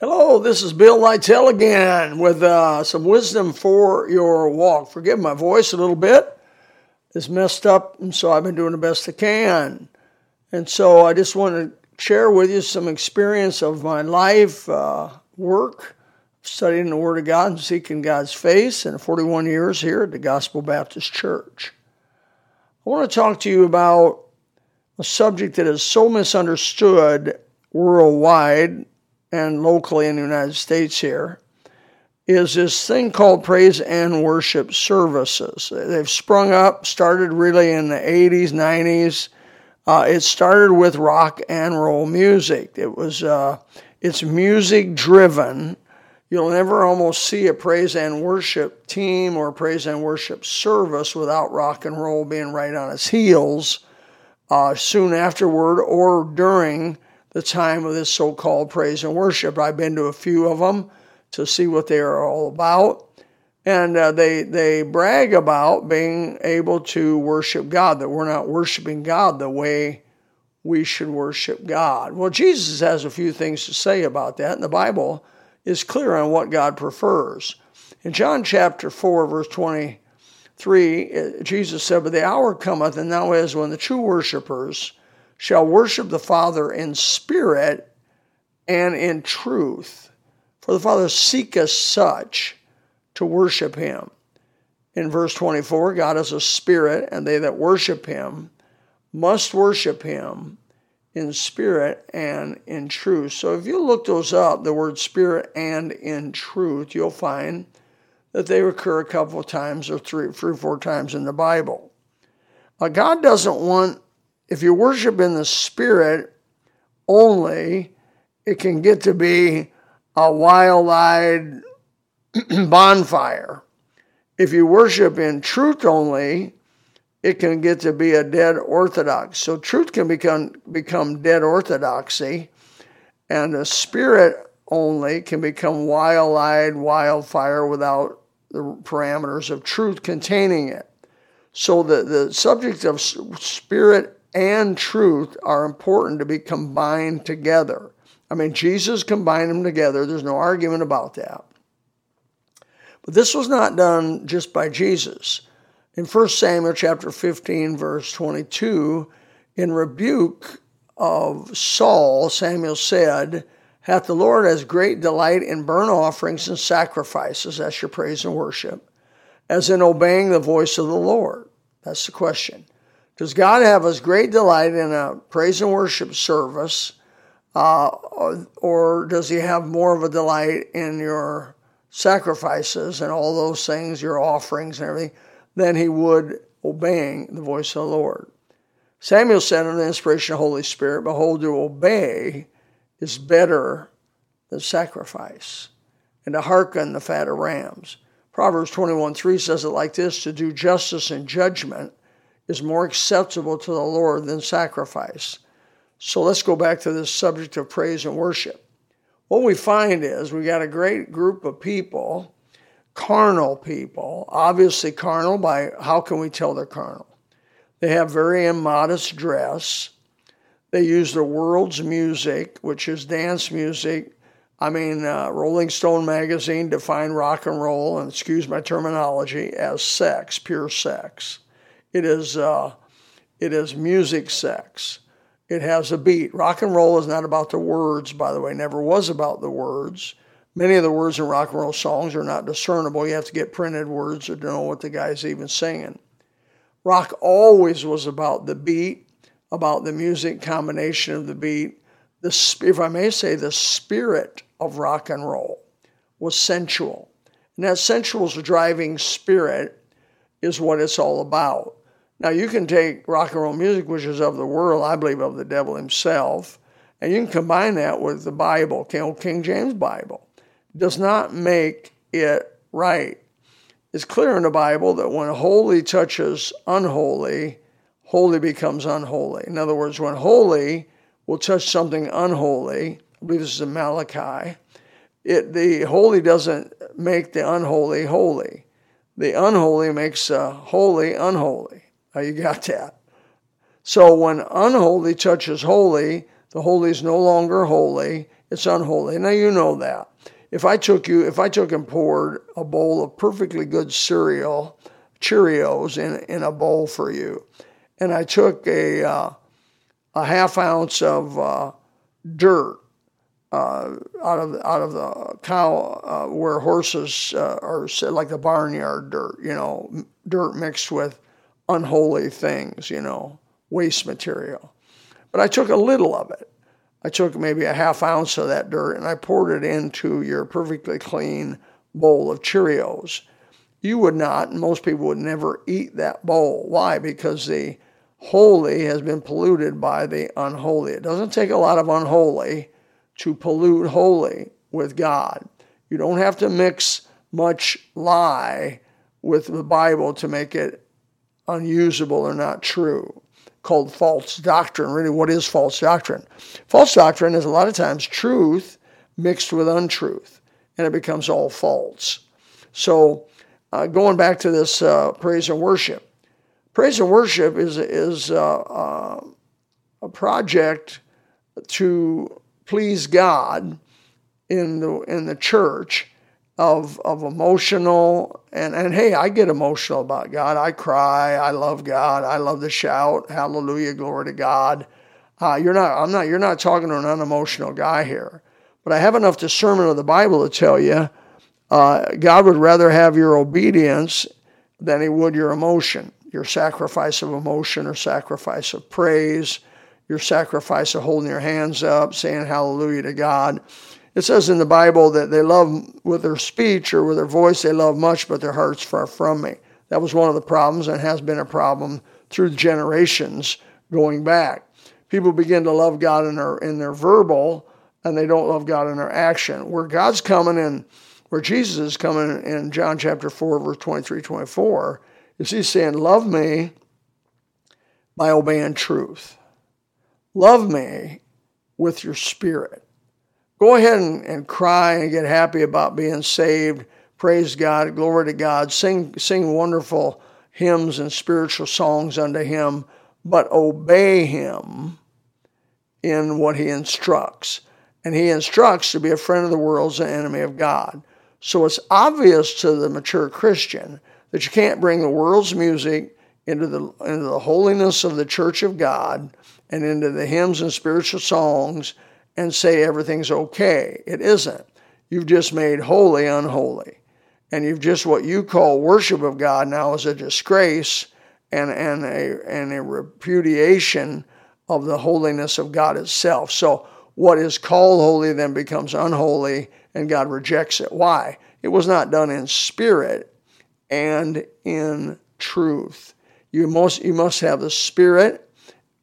Hello, this is Bill Lytell again with uh, some wisdom for your walk. Forgive my voice a little bit. It's messed up, and so I've been doing the best I can. And so I just want to share with you some experience of my life, uh, work, studying the Word of God and seeking God's face, and 41 years here at the Gospel Baptist Church. I want to talk to you about a subject that is so misunderstood worldwide and locally in the United States here is this thing called praise and worship services. They've sprung up, started really in the 80s, 90s. Uh, it started with rock and roll music. It was uh, it's music driven. You'll never almost see a praise and worship team or praise and worship service without rock and roll being right on its heels uh, soon afterward or during the time of this so called praise and worship. I've been to a few of them to see what they are all about. And uh, they, they brag about being able to worship God, that we're not worshiping God the way we should worship God. Well, Jesus has a few things to say about that, and the Bible is clear on what God prefers. In John chapter 4, verse 23, uh, Jesus said, But the hour cometh, and now is when the true worshippers shall worship the Father in spirit and in truth. For the Father seeketh such to worship him. In verse 24, God is a spirit, and they that worship him must worship him in spirit and in truth. So if you look those up, the word spirit and in truth, you'll find that they occur a couple of times or three, three or four times in the Bible. Now, God doesn't want if you worship in the spirit only, it can get to be a wild eyed bonfire. If you worship in truth only, it can get to be a dead orthodox. So truth can become become dead orthodoxy, and the spirit only can become wild-eyed wildfire without the parameters of truth containing it. So the, the subject of spirit and truth are important to be combined together. I mean, Jesus combined them together. There's no argument about that. But this was not done just by Jesus. In 1 Samuel chapter 15, verse 22, in rebuke of Saul, Samuel said, Hath the Lord as great delight in burnt offerings and sacrifices, that's your praise and worship, as in obeying the voice of the Lord? That's the question. Does God have as great delight in a praise and worship service, uh, or, does He have more of a delight in your sacrifices and all those things, your offerings and everything, than He would obeying the voice of the Lord? Samuel said in the inspiration of the Holy Spirit, Behold, to obey is better than sacrifice, and to hearken the fat of rams. Proverbs 21 3 says it like this to do justice and judgment is more acceptable to the Lord than sacrifice. So let's go back to this subject of praise and worship. What we find is we got a great group of people, carnal people, obviously carnal by how can we tell they're carnal? They have very immodest dress. They use the world's music, which is dance music. I mean, uh, Rolling Stone magazine defined rock and roll, and excuse my terminology, as sex, pure sex. It is, uh, it is music sex. It has a beat. Rock and roll is not about the words, by the way, never was about the words. Many of the words in rock and roll songs are not discernible. You have to get printed words to know what the guy's even singing. Rock always was about the beat, about the music combination of the beat. The, if I may say, the spirit of rock and roll was sensual. And that sensual driving spirit is what it's all about. Now, you can take rock and roll music, which is of the world, I believe of the devil himself, and you can combine that with the Bible, King, King James Bible. It does not make it right. It's clear in the Bible that when holy touches unholy, holy becomes unholy. In other words, when holy will touch something unholy, I believe this is in Malachi, it, the holy doesn't make the unholy holy. The unholy makes the holy unholy. You got that. So when unholy touches holy, the holy is no longer holy. it's unholy. Now you know that. If I took you, if I took and poured a bowl of perfectly good cereal, Cheerios in in a bowl for you, and I took a uh, a half ounce of uh, dirt uh, out of out of the cow uh, where horses uh, are like the barnyard dirt, you know, dirt mixed with unholy things, you know, waste material. But I took a little of it. I took maybe a half ounce of that dirt and I poured it into your perfectly clean bowl of Cheerios. You would not, and most people would never eat that bowl. Why? Because the holy has been polluted by the unholy. It doesn't take a lot of unholy to pollute holy with God. You don't have to mix much lie with the Bible to make it unusable or not true called false doctrine. Really, what is false doctrine? False doctrine is a lot of times truth mixed with untruth, and it becomes all false. So, uh, going back to this uh, praise and worship, praise and worship is is uh, uh a project to please God in the in the church of of emotional and and hey, I get emotional about God. I cry. I love God. I love to shout, Hallelujah, glory to God. Uh, you're not. I'm not. You're not talking to an unemotional guy here. But I have enough discernment of the Bible to tell you, uh, God would rather have your obedience than He would your emotion, your sacrifice of emotion or sacrifice of praise, your sacrifice of holding your hands up, saying Hallelujah to God. It says in the Bible that they love with their speech or with their voice, they love much, but their heart's far from me. That was one of the problems and has been a problem through generations going back. People begin to love God in their, in their verbal and they don't love God in their action. Where God's coming in, where Jesus is coming in John chapter 4, verse 23, 24, is he's saying, Love me by obeying truth. Love me with your spirit. Go ahead and, and cry and get happy about being saved. Praise God, glory to God. Sing, sing wonderful hymns and spiritual songs unto Him, but obey Him in what He instructs. And He instructs to be a friend of the world as an enemy of God. So it's obvious to the mature Christian that you can't bring the world's music into the, into the holiness of the church of God and into the hymns and spiritual songs and say everything's okay. It isn't. You've just made holy unholy. And you've just what you call worship of God now is a disgrace and, and, a, and a repudiation of the holiness of God itself. So what is called holy then becomes unholy and God rejects it. Why? It was not done in spirit and in truth. You must, you must have the spirit,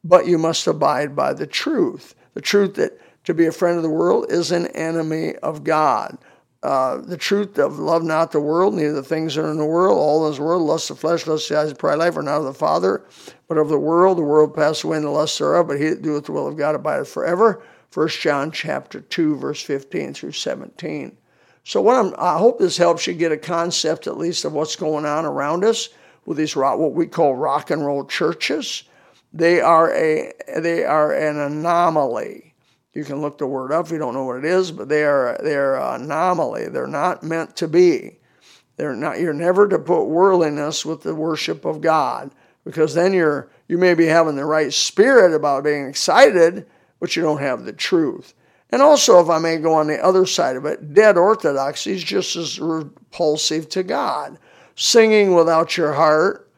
but you must abide by the truth. The truth that to be a friend of the world is an enemy of God. Uh, the truth of love not the world, neither the things that are in the world, all this world, lust of flesh, lust of eyes, pride life, are not of the Father, but of the world. The world passes away and the lust thereof, but he that doeth the will of God abideth forever. 1 John chapter 2, verse 15 through 17. So what I'm, I hope this helps you get a concept at least of what's going on around us with these rock, what we call rock and roll churches. They are a they are an anomaly. You can look the word up you don't know what it is, but they are they're an anomaly. They're not meant to be. They're not. You're never to put worldliness with the worship of God, because then you're you may be having the right spirit about being excited, but you don't have the truth. And also, if I may go on the other side of it, dead orthodoxy is just as repulsive to God. Singing without your heart,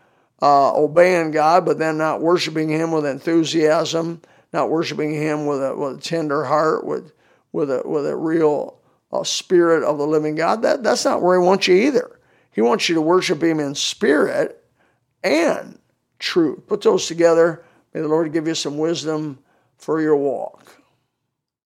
uh, obeying God, but then not worshiping Him with enthusiasm not worshiping Him with a, with a tender heart, with with a with a real uh, spirit of the living God. That that's not where He wants you either. He wants you to worship Him in spirit and truth. Put those together. May the Lord give you some wisdom for your walk.